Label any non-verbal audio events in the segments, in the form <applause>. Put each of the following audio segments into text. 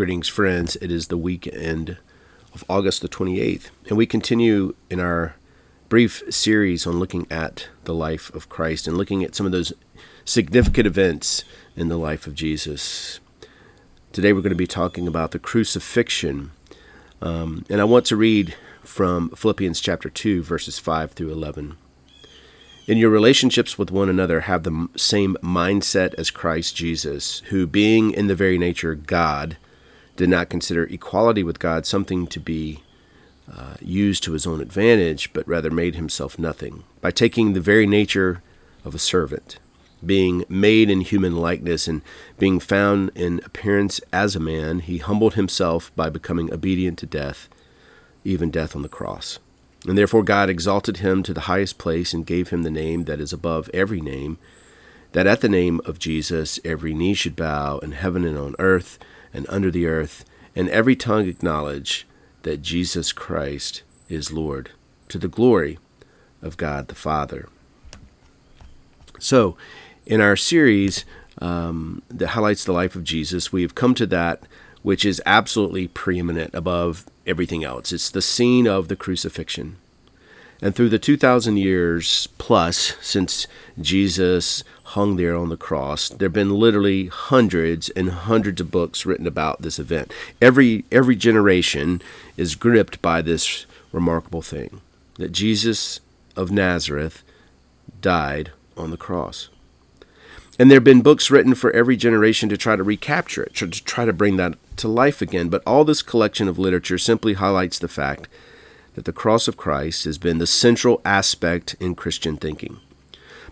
Greetings, friends. It is the weekend of August the 28th, and we continue in our brief series on looking at the life of Christ and looking at some of those significant events in the life of Jesus. Today we're going to be talking about the crucifixion, um, and I want to read from Philippians chapter 2, verses 5 through 11. In your relationships with one another, have the same mindset as Christ Jesus, who, being in the very nature God, did not consider equality with God something to be uh, used to his own advantage, but rather made himself nothing by taking the very nature of a servant, being made in human likeness and being found in appearance as a man, he humbled himself by becoming obedient to death, even death on the cross. And therefore God exalted him to the highest place and gave him the name that is above every name, that at the name of Jesus every knee should bow in heaven and on earth and under the earth, and every tongue acknowledge that Jesus Christ is Lord, to the glory of God the Father. So, in our series um, that highlights the life of Jesus, we have come to that which is absolutely preeminent above everything else. It's the scene of the crucifixion. And through the 2,000 years plus since Jesus hung there on the cross, there have been literally hundreds and hundreds of books written about this event. Every, every generation is gripped by this remarkable thing that Jesus of Nazareth died on the cross. And there have been books written for every generation to try to recapture it, to try to bring that to life again. But all this collection of literature simply highlights the fact that the cross of Christ has been the central aspect in Christian thinking.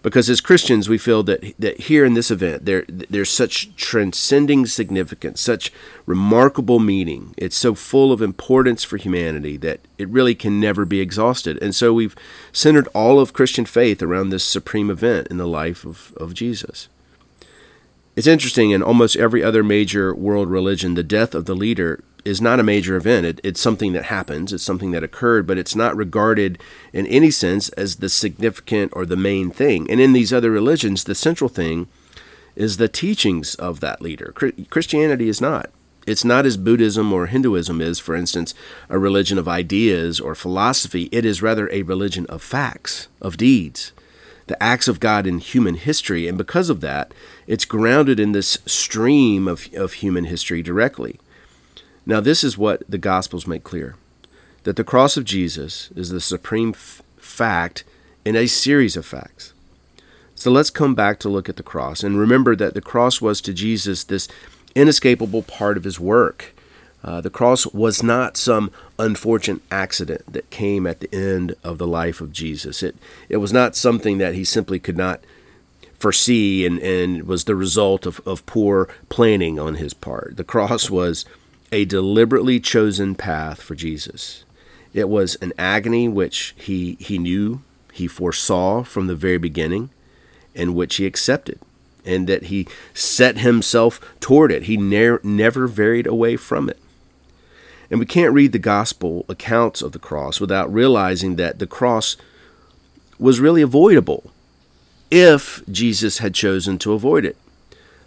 Because as Christians, we feel that, that here in this event, there, there's such transcending significance, such remarkable meaning. It's so full of importance for humanity that it really can never be exhausted. And so we've centered all of Christian faith around this supreme event in the life of, of Jesus. It's interesting, in almost every other major world religion, the death of the leader is not a major event. It, it's something that happens, it's something that occurred, but it's not regarded in any sense as the significant or the main thing. And in these other religions, the central thing is the teachings of that leader. Christianity is not. It's not as Buddhism or Hinduism is, for instance, a religion of ideas or philosophy. It is rather a religion of facts, of deeds the acts of God in human history. And because of that, it's grounded in this stream of, of human history directly. Now, this is what the Gospels make clear that the cross of Jesus is the supreme f- fact in a series of facts. So let's come back to look at the cross and remember that the cross was to Jesus this inescapable part of his work. Uh, the cross was not some unfortunate accident that came at the end of the life of Jesus. It, it was not something that he simply could not foresee and, and was the result of, of poor planning on his part. The cross was a deliberately chosen path for Jesus. It was an agony which he, he knew, he foresaw from the very beginning, and which he accepted, and that he set himself toward it. He ne- never varied away from it. And we can't read the gospel accounts of the cross without realizing that the cross was really avoidable if Jesus had chosen to avoid it.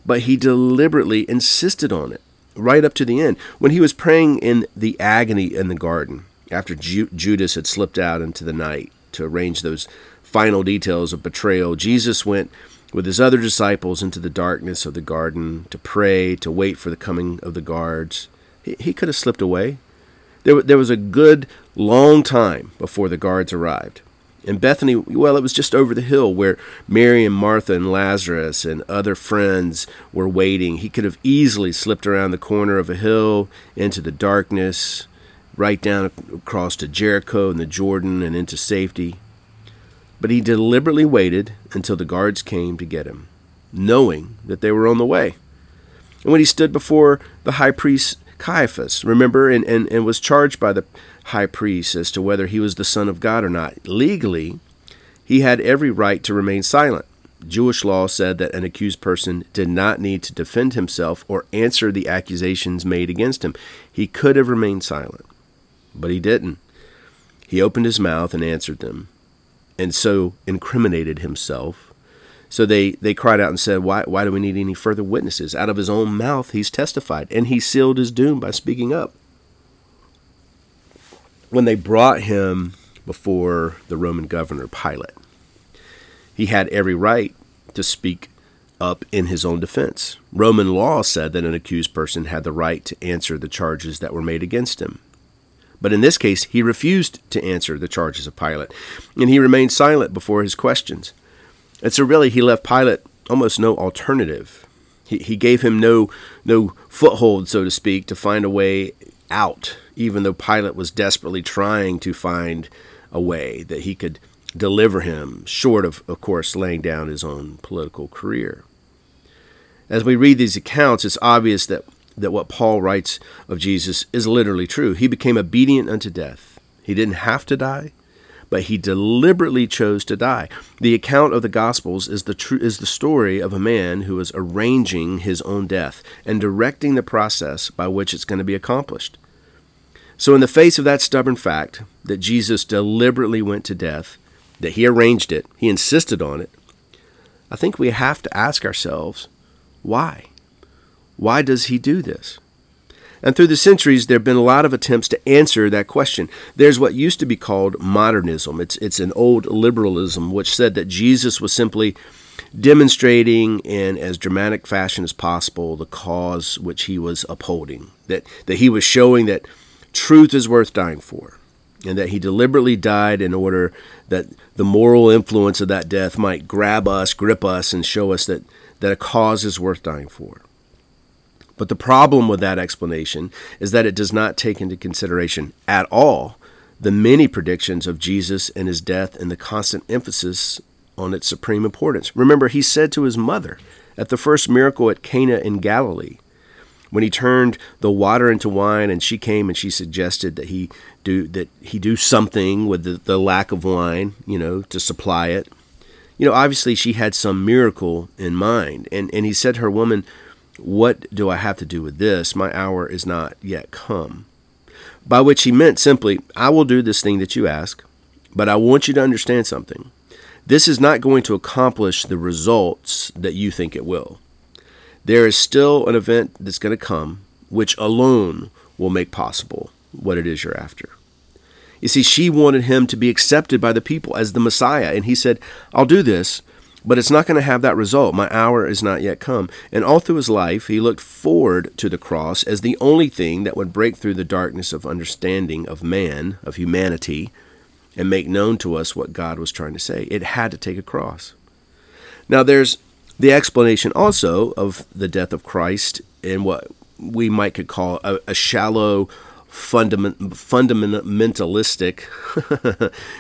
But he deliberately insisted on it right up to the end. When he was praying in the agony in the garden, after Ju- Judas had slipped out into the night to arrange those final details of betrayal, Jesus went with his other disciples into the darkness of the garden to pray, to wait for the coming of the guards. He, he could have slipped away. There, there was a good long time before the guards arrived. In Bethany, well, it was just over the hill where Mary and Martha and Lazarus and other friends were waiting. He could have easily slipped around the corner of a hill into the darkness, right down across to Jericho and the Jordan and into safety. But he deliberately waited until the guards came to get him, knowing that they were on the way. And when he stood before the high priest Caiaphas, remember, and, and, and was charged by the high priest as to whether he was the Son of God or not. Legally, he had every right to remain silent. Jewish law said that an accused person did not need to defend himself or answer the accusations made against him. He could have remained silent, but he didn't. He opened his mouth and answered them, and so incriminated himself, So they, they cried out and said, why, why do we need any further witnesses? Out of his own mouth he's testified, and he sealed his doom by speaking up. When they brought him before the Roman governor Pilate, he had every right to speak up in his own defense. Roman law said that an accused person had the right to answer the charges that were made against him. But in this case, he refused to answer the charges of Pilate, and he remained silent before his questions. And so, really, he left Pilate almost no alternative. He, he gave him no, no foothold, so to speak, to find a way out, even though Pilate was desperately trying to find a way that he could deliver him, short of, of course, laying down his own political career. As we read these accounts, it's obvious that that what Paul writes of Jesus is literally true. He became obedient unto death. He didn't have to die, but he deliberately chose to die. The account of the Gospels is the tr- is the story of a man who is arranging his own death and directing the process by which it's going to be accomplished. So, in the face of that stubborn fact that Jesus deliberately went to death, that he arranged it, he insisted on it, I think we have to ask ourselves why? Why does he do this? And through the centuries, there have been a lot of attempts to answer that question. There's what used to be called modernism. It's, it's an old liberalism which said that Jesus was simply demonstrating in as dramatic fashion as possible the cause which he was upholding, that, that he was showing that truth is worth dying for, and that he deliberately died in order that the moral influence of that death might grab us, grip us, and show us that, that a cause is worth dying for. But the problem with that explanation is that it does not take into consideration at all the many predictions of Jesus and his death and the constant emphasis on its supreme importance. Remember, he said to his mother at the first miracle at Cana in Galilee, when he turned the water into wine and she came and she suggested that he do that he do something with the, the lack of wine, you know, to supply it. You know, obviously she had some miracle in mind. And and he said to her, Woman, what do I have to do with this? My hour is not yet come. By which he meant simply, I will do this thing that you ask, but I want you to understand something. This is not going to accomplish the results that you think it will. There is still an event that's going to come which alone will make possible what it is you're after. You see, she wanted him to be accepted by the people as the Messiah, and he said, I'll do this, but it's not going to have that result. My hour is not yet come. And all through his life, he looked forward to the cross as the only thing that would break through the darkness of understanding of man, of humanity, and make known to us what God was trying to say. It had to take a cross. Now, there's the explanation also of the death of Christ in what we might could call a, a shallow fundament, fundamentalistic,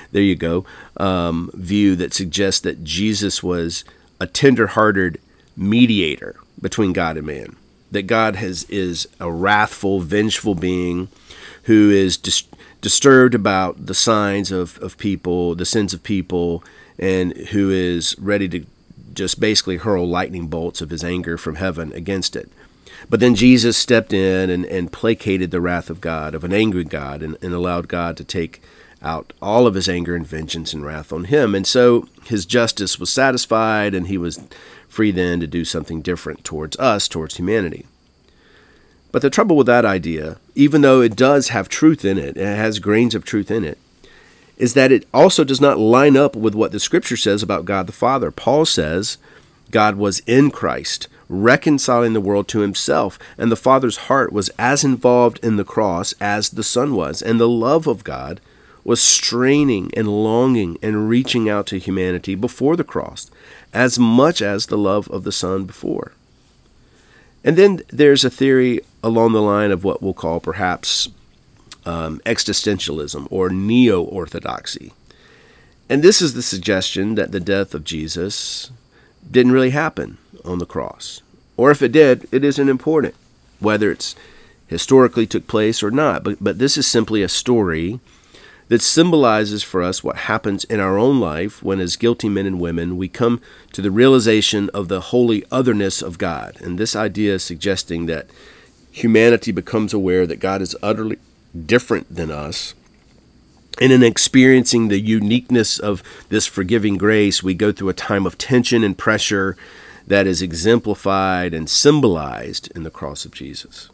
<laughs> there you go, um, view that suggests that Jesus was a tender-hearted mediator between God and man. That God has is a wrathful, vengeful being who is dis- disturbed about the signs of, of people, the sins of people, and who is ready to just basically hurl lightning bolts of his anger from heaven against it. But then Jesus stepped in and, and placated the wrath of God, of an angry God, and, and allowed God to take out all of his anger and vengeance and wrath on him. And so his justice was satisfied, and he was free then to do something different towards us, towards humanity. But the trouble with that idea, even though it does have truth in it, it has grains of truth in it, is that it also does not line up with what the scripture says about God the Father. Paul says God was in Christ, reconciling the world to himself. And the Father's heart was as involved in the cross as the Son was. And the love of God was straining and longing and reaching out to humanity before the cross, as much as the love of the Son before. And then there's a theory along the line of what we'll call perhaps um, existentialism or neo orthodoxy. And this is the suggestion that the death of Jesus didn't really happen on the cross. Or if it did, it isn't important whether it's historically took place or not. But, but this is simply a story that symbolizes for us what happens in our own life when, as guilty men and women, we come to the realization of the holy otherness of God. And this idea is suggesting that humanity becomes aware that God is utterly different than us And in experiencing the uniqueness of this forgiving grace, we go through a time of tension and pressure that is exemplified and symbolized in the cross of Jesus.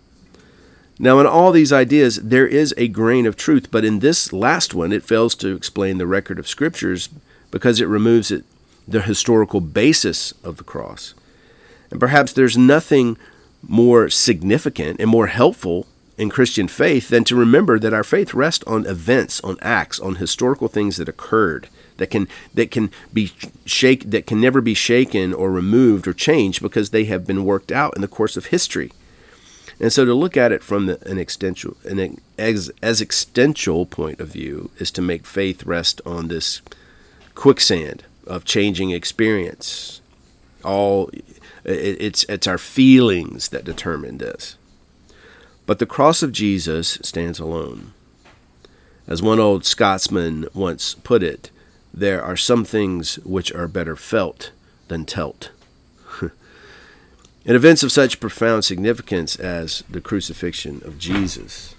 Now, in all these ideas, there is a grain of truth, but in this last one, it fails to explain the record of scriptures because it removes it, the historical basis of the cross. And perhaps there's nothing more significant and more helpful in Christian faith than to remember that our faith rests on events, on acts, on historical things that occurred that can that can be shake that can never be shaken or removed or changed because they have been worked out in the course of history. And so to look at it from the, an extension an ex, as existential point of view is to make faith rest on this quicksand of changing experience. All it, it's it's our feelings that determine this. But the cross of Jesus stands alone. As one old Scotsman once put it, there are some things which are better felt than telt. <laughs> In events of such profound significance as the crucifixion of Jesus,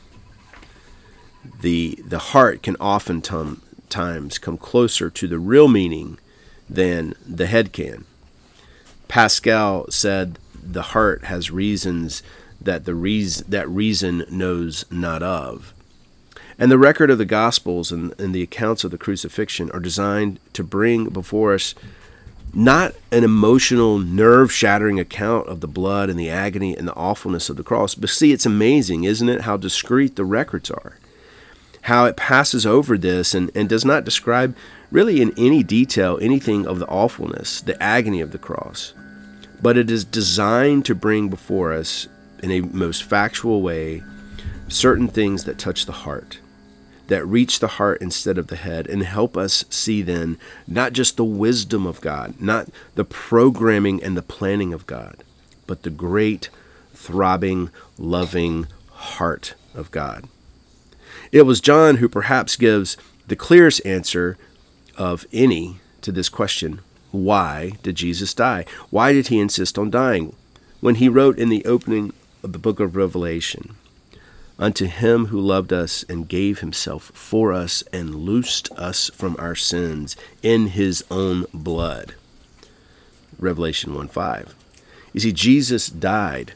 the, the heart can oftentimes come closer to the real meaning than the head can. Pascal said the heart has reasons that the reason, that reason knows not of. And the record of the Gospels and, and the accounts of the crucifixion are designed to bring before us not an emotional, nerve shattering account of the blood and the agony and the awfulness of the cross. But see, it's amazing, isn't it, how discreet the records are? How it passes over this and, and does not describe really in any detail anything of the awfulness, the agony of the cross. But it is designed to bring before us in a most factual way certain things that touch the heart, that reach the heart instead of the head, and help us see then not just the wisdom of God, not the programming and the planning of God, but the great, throbbing, loving heart of God. It was John who perhaps gives the clearest answer of any to this question why did Jesus die? Why did he insist on dying? When he wrote in the opening of the book of Revelation. Unto him who loved us and gave himself for us and loosed us from our sins in his own blood. Revelation 1 5. You see, Jesus died,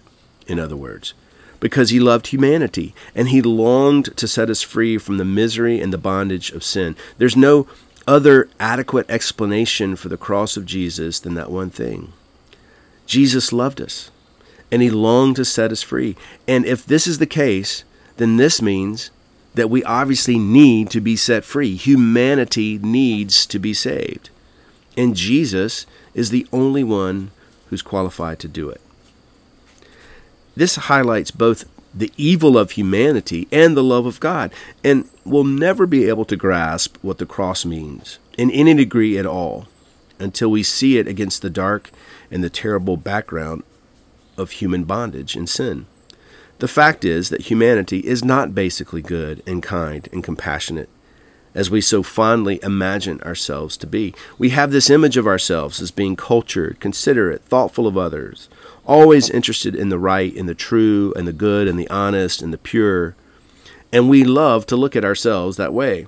in other words, because he loved humanity and he longed to set us free from the misery and the bondage of sin. There's no other adequate explanation for the cross of Jesus than that one thing. Jesus loved us and he longed to set us free. And if this is the case, then this means that we obviously need to be set free. Humanity needs to be saved. And Jesus is the only one who's qualified to do it. This highlights both the evil of humanity and the love of God, and we'll never be able to grasp what the cross means in any degree at all until we see it against the dark and the terrible background of human bondage and sin. The fact is that humanity is not basically good and kind and compassionate as we so fondly imagine ourselves to be. We have this image of ourselves as being cultured, considerate, thoughtful of others, always interested in the right and the true and the good and the honest and the pure. And we love to look at ourselves that way.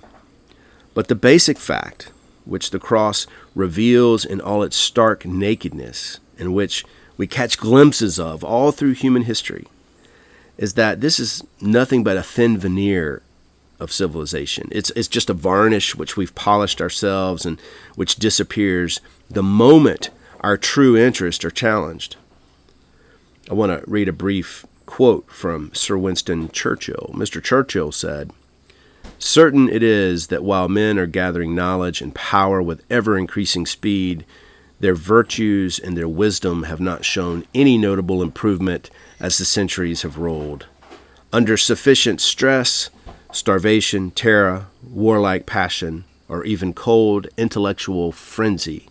But the basic fact, which the cross reveals in all its stark nakedness, and which we catch glimpses of all through human history is that this is nothing but a thin veneer of civilization. It's, it's just a varnish which we've polished ourselves and which disappears the moment our true interests are challenged. I want to read a brief quote from Sir Winston Churchill. Mr. Churchill said, Certain it is that while men are gathering knowledge and power with ever increasing speed, their virtues and their wisdom have not shown any notable improvement as the centuries have rolled. Under sufficient stress, starvation, terror, warlike passion, or even cold intellectual frenzy,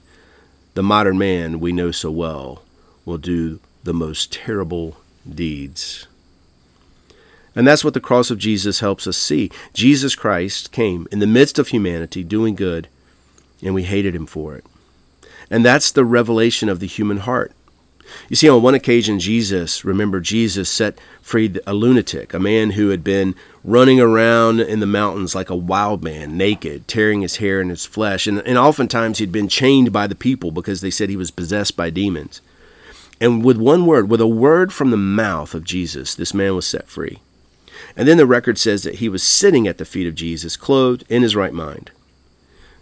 the modern man we know so well will do the most terrible deeds. And that's what the cross of Jesus helps us see. Jesus Christ came in the midst of humanity doing good, and we hated him for it. And that's the revelation of the human heart. You see, on one occasion, Jesus, remember, Jesus set free a lunatic, a man who had been running around in the mountains like a wild man, naked, tearing his hair and his flesh. And, and oftentimes he'd been chained by the people because they said he was possessed by demons. And with one word, with a word from the mouth of Jesus, this man was set free. And then the record says that he was sitting at the feet of Jesus, clothed in his right mind.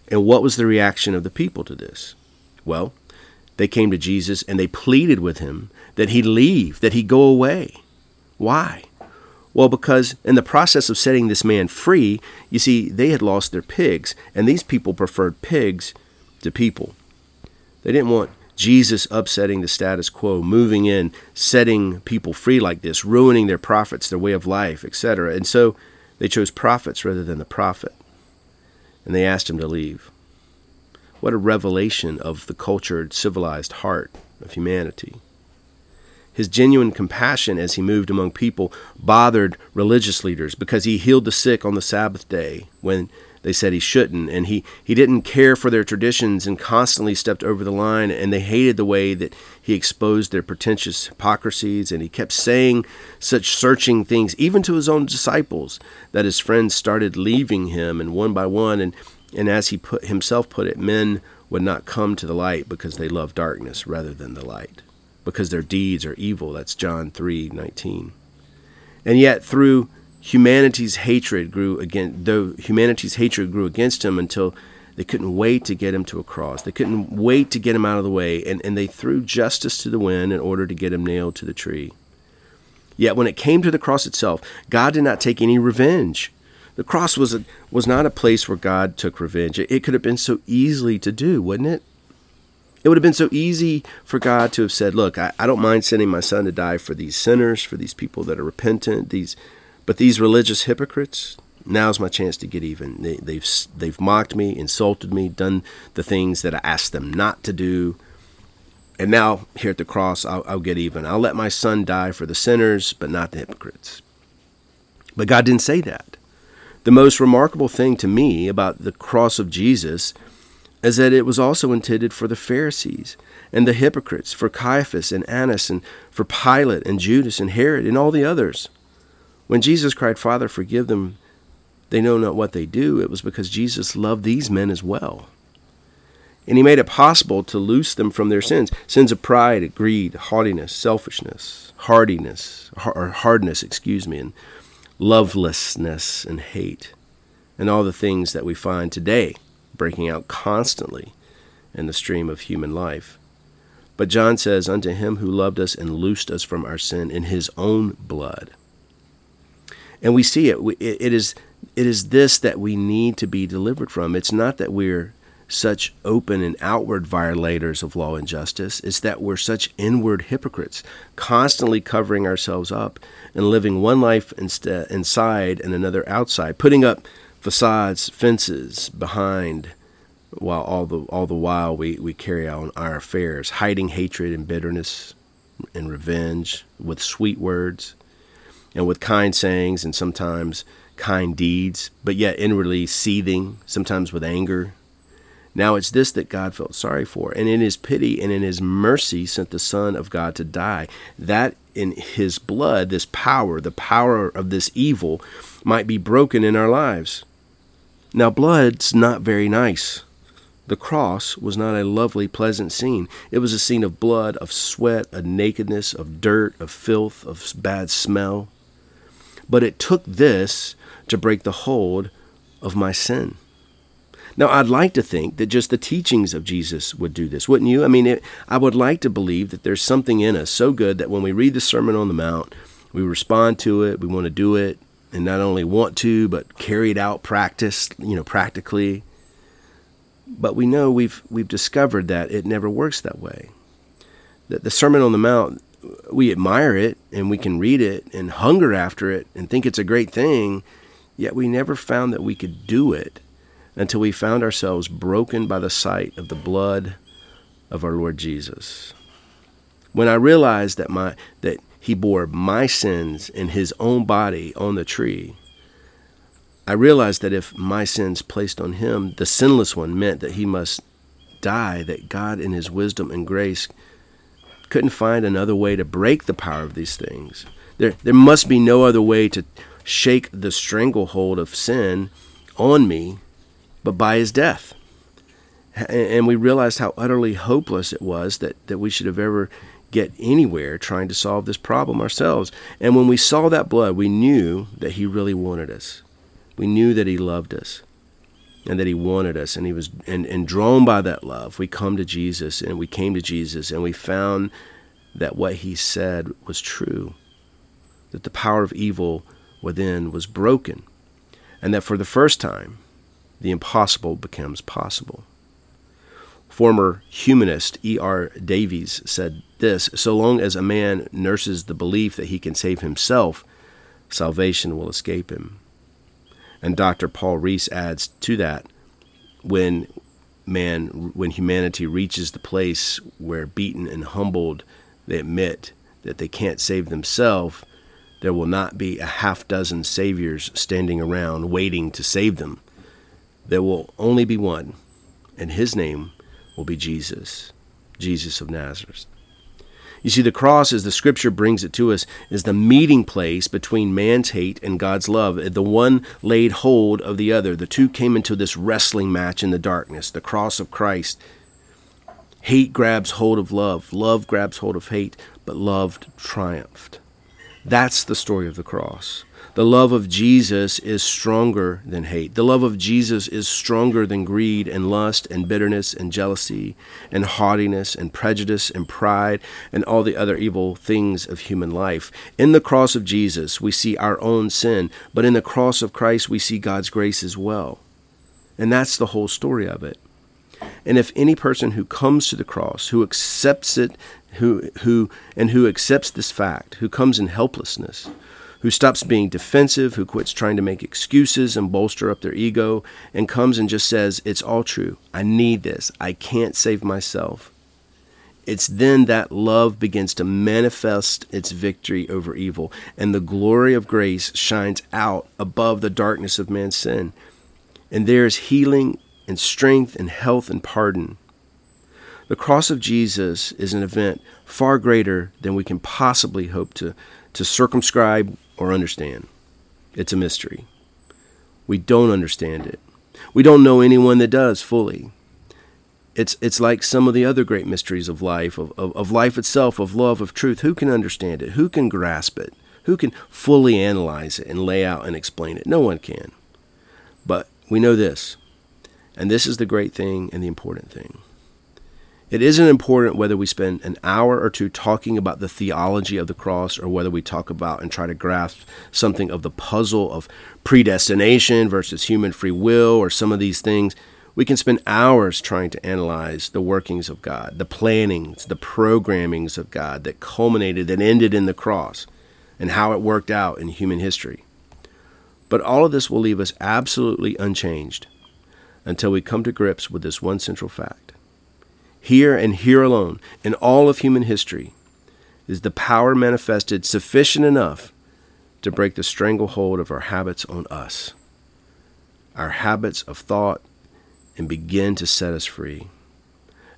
And what was the reaction of the people to this? Well, they came to Jesus and they pleaded with him that he leave, that he go away. Why? Well, because in the process of setting this man free, you see, they had lost their pigs, and these people preferred pigs to people. They didn't want Jesus upsetting the status quo, moving in, setting people free like this, ruining their profits, their way of life, etc. And so they chose profits rather than the prophet. And they asked him to leave. What a revelation of the cultured, civilized heart of humanity. His genuine compassion as he moved among people bothered religious leaders because he healed the sick on the Sabbath day when they said he shouldn't. And he, he didn't care for their traditions and constantly stepped over the line. And they hated the way that he exposed their pretentious hypocrisies. And he kept saying such searching things, even to his own disciples, that his friends started leaving him. And one by one, and and as he put himself put it, men would not come to the light because they love darkness rather than the light, because their deeds are evil. That's John 3:19. And yet through humanity's hatred grew against though humanity's hatred grew against him until they couldn't wait to get him to a cross. They couldn't wait to get him out of the way, and, and they threw justice to the wind in order to get him nailed to the tree. Yet when it came to the cross itself, God did not take any revenge. The cross was a, was not a place where God took revenge. It, it could have been so easily to do, wouldn't it? It would have been so easy for God to have said, "Look, I, I don't mind sending my son to die for these sinners, for these people that are repentant, these, but these religious hypocrites. Now's my chance to get even. They, they've they've mocked me, insulted me, done the things that I asked them not to do." And now, here at the cross, I'll, I'll, get even. I'll let my son die for the sinners, but not the hypocrites. But God didn't say that. The most remarkable thing to me about the cross of Jesus is that it was also intended for the Pharisees and the hypocrites, for Caiaphas and Annas, and for Pilate and Judas and Herod and all the others. When Jesus cried, Father, forgive them, they know not what they do, it was because Jesus loved these men as well. And he made it possible to loose them from their sins sins of pride, greed, haughtiness, selfishness, hardiness, or hardness, excuse me, and lovelessness and hate, and all the things that we find today breaking out constantly in the stream of human life. But John says, Unto him who loved us and loosed us from our sin in his own blood. And we see it. It is, it is this that we need to be delivered from. It's not that we're such open and outward violators of law and justice is that we're such inward hypocrites, constantly covering ourselves up and living one life inside and another outside, putting up facades, fences behind, while all the all the while we, we carry on our affairs, hiding hatred and bitterness and revenge with sweet words and with kind sayings and sometimes kind deeds, but yet inwardly seething, sometimes with anger now it's this that God felt sorry for, and in his pity and in his mercy sent the Son of God to die, that in his blood, this power, the power of this evil, might be broken in our lives. Now, blood's not very nice. The cross was not a lovely, pleasant scene. It was a scene of blood, of sweat, of nakedness, of dirt, of filth, of bad smell. But it took this to break the hold of my sin. Now, I'd like to think that just the teachings of Jesus would do this, wouldn't you? I mean, it, I would like to believe that there's something in us so good that when we read the Sermon on the Mount, we respond to it, we want to do it, and not only want to, but carry it out, practice, you know, practically. But we know we've we've discovered that it never works that way. That the Sermon on the Mount, we admire it and we can read it and hunger after it and think it's a great thing, yet we never found that we could do it until we found ourselves broken by the sight of the blood of our Lord Jesus. When I realized that my that he bore my sins in his own body on the tree, I realized that if my sins placed on him, the sinless one, meant that he must die, that God in his wisdom and grace couldn't find another way to break the power of these things. There, there must be no other way to shake the stranglehold of sin on me but by his death. And we realized how utterly hopeless it was that, that we should have ever get anywhere trying to solve this problem ourselves. And when we saw that blood, we knew that he really wanted us. We knew that he loved us and that he wanted us and he was and, and drawn by that love we come to jesus and we came to jesus and we found that what he said was true that the power of evil within was broken and that for the first time the impossible becomes possible Former humanist E.R. Davies said this So long as a man nurses the belief that he can save himself, salvation will escape him. And Dr. Paul Rees adds to that when man when humanity reaches the place where beaten and humbled they admit that they can't save themselves, there will not be a half dozen saviors standing around waiting to save them. There will only be one, and his name will be Jesus, Jesus of Nazareth. You see, the cross, as the scripture brings it to us, is the meeting place between man's hate and God's love. The one laid hold of the other. The two came into this wrestling match in the darkness, the cross of Christ. Hate grabs hold of love, love grabs hold of hate, but love triumphed. That's the story of the cross. The love of Jesus is stronger than hate. The love of Jesus is stronger than greed and lust and bitterness and jealousy and haughtiness and prejudice and pride and all the other evil things of human life. In the cross of Jesus, we see our own sin, but in the cross of Christ, we see God's grace as well. And that's the whole story of it. And if any person who comes to the cross, who accepts it, who who and who accepts this fact, who comes in helplessness, who stops being defensive, who quits trying to make excuses and bolster up their ego, and comes and just says, It's all true. I need this. I can't save myself. It's then that love begins to manifest its victory over evil, and the glory of grace shines out above the darkness of man's sin. And there is healing and strength and health and pardon. The cross of Jesus is an event far greater than we can possibly hope to, to circumscribe or understand. It's a mystery. We don't understand it. We don't know anyone that does fully. It's, it's like some of the other great mysteries of life, of, of, of life itself, of love, of truth. Who can understand it? Who can grasp it? Who can fully analyze it and lay out and explain it? No one can. But we know this, and this is the great thing and the important thing. It isn't important whether we spend an hour or two talking about the theology of the cross or whether we talk about and try to grasp something of the puzzle of predestination versus human free will or some of these things. We can spend hours trying to analyze the workings of God, the plannings, the programmings of God that culminated, that ended in the cross, and how it worked out in human history. But all of this will leave us absolutely unchanged until we come to grips with this one central fact here and here alone, in all of human history, is the power manifested sufficient enough to break the stranglehold of our habits on us, our habits of thought, and begin to set us free.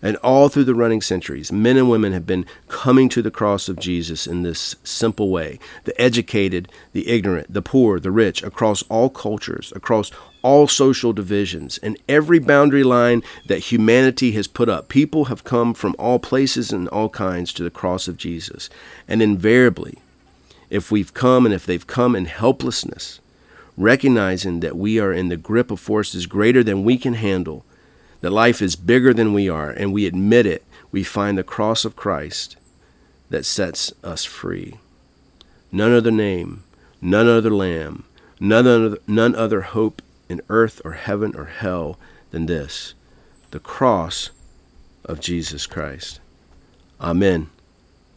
And all through the running centuries, men and women have been coming to the cross of Jesus in this simple way. The educated, the ignorant, the poor, the rich, across all cultures, across all social divisions, and every boundary line that humanity has put up. People have come from all places and all kinds to the cross of Jesus. And invariably, if we've come and if they've come in helplessness, recognizing that we are in the grip of forces greater than we can handle, that life is bigger than we are, and we admit it, we find the cross of Christ that sets us free. None other name, none other lamb, none other, none other hope in earth or heaven or hell than this the cross of Jesus Christ. Amen,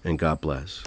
and God bless.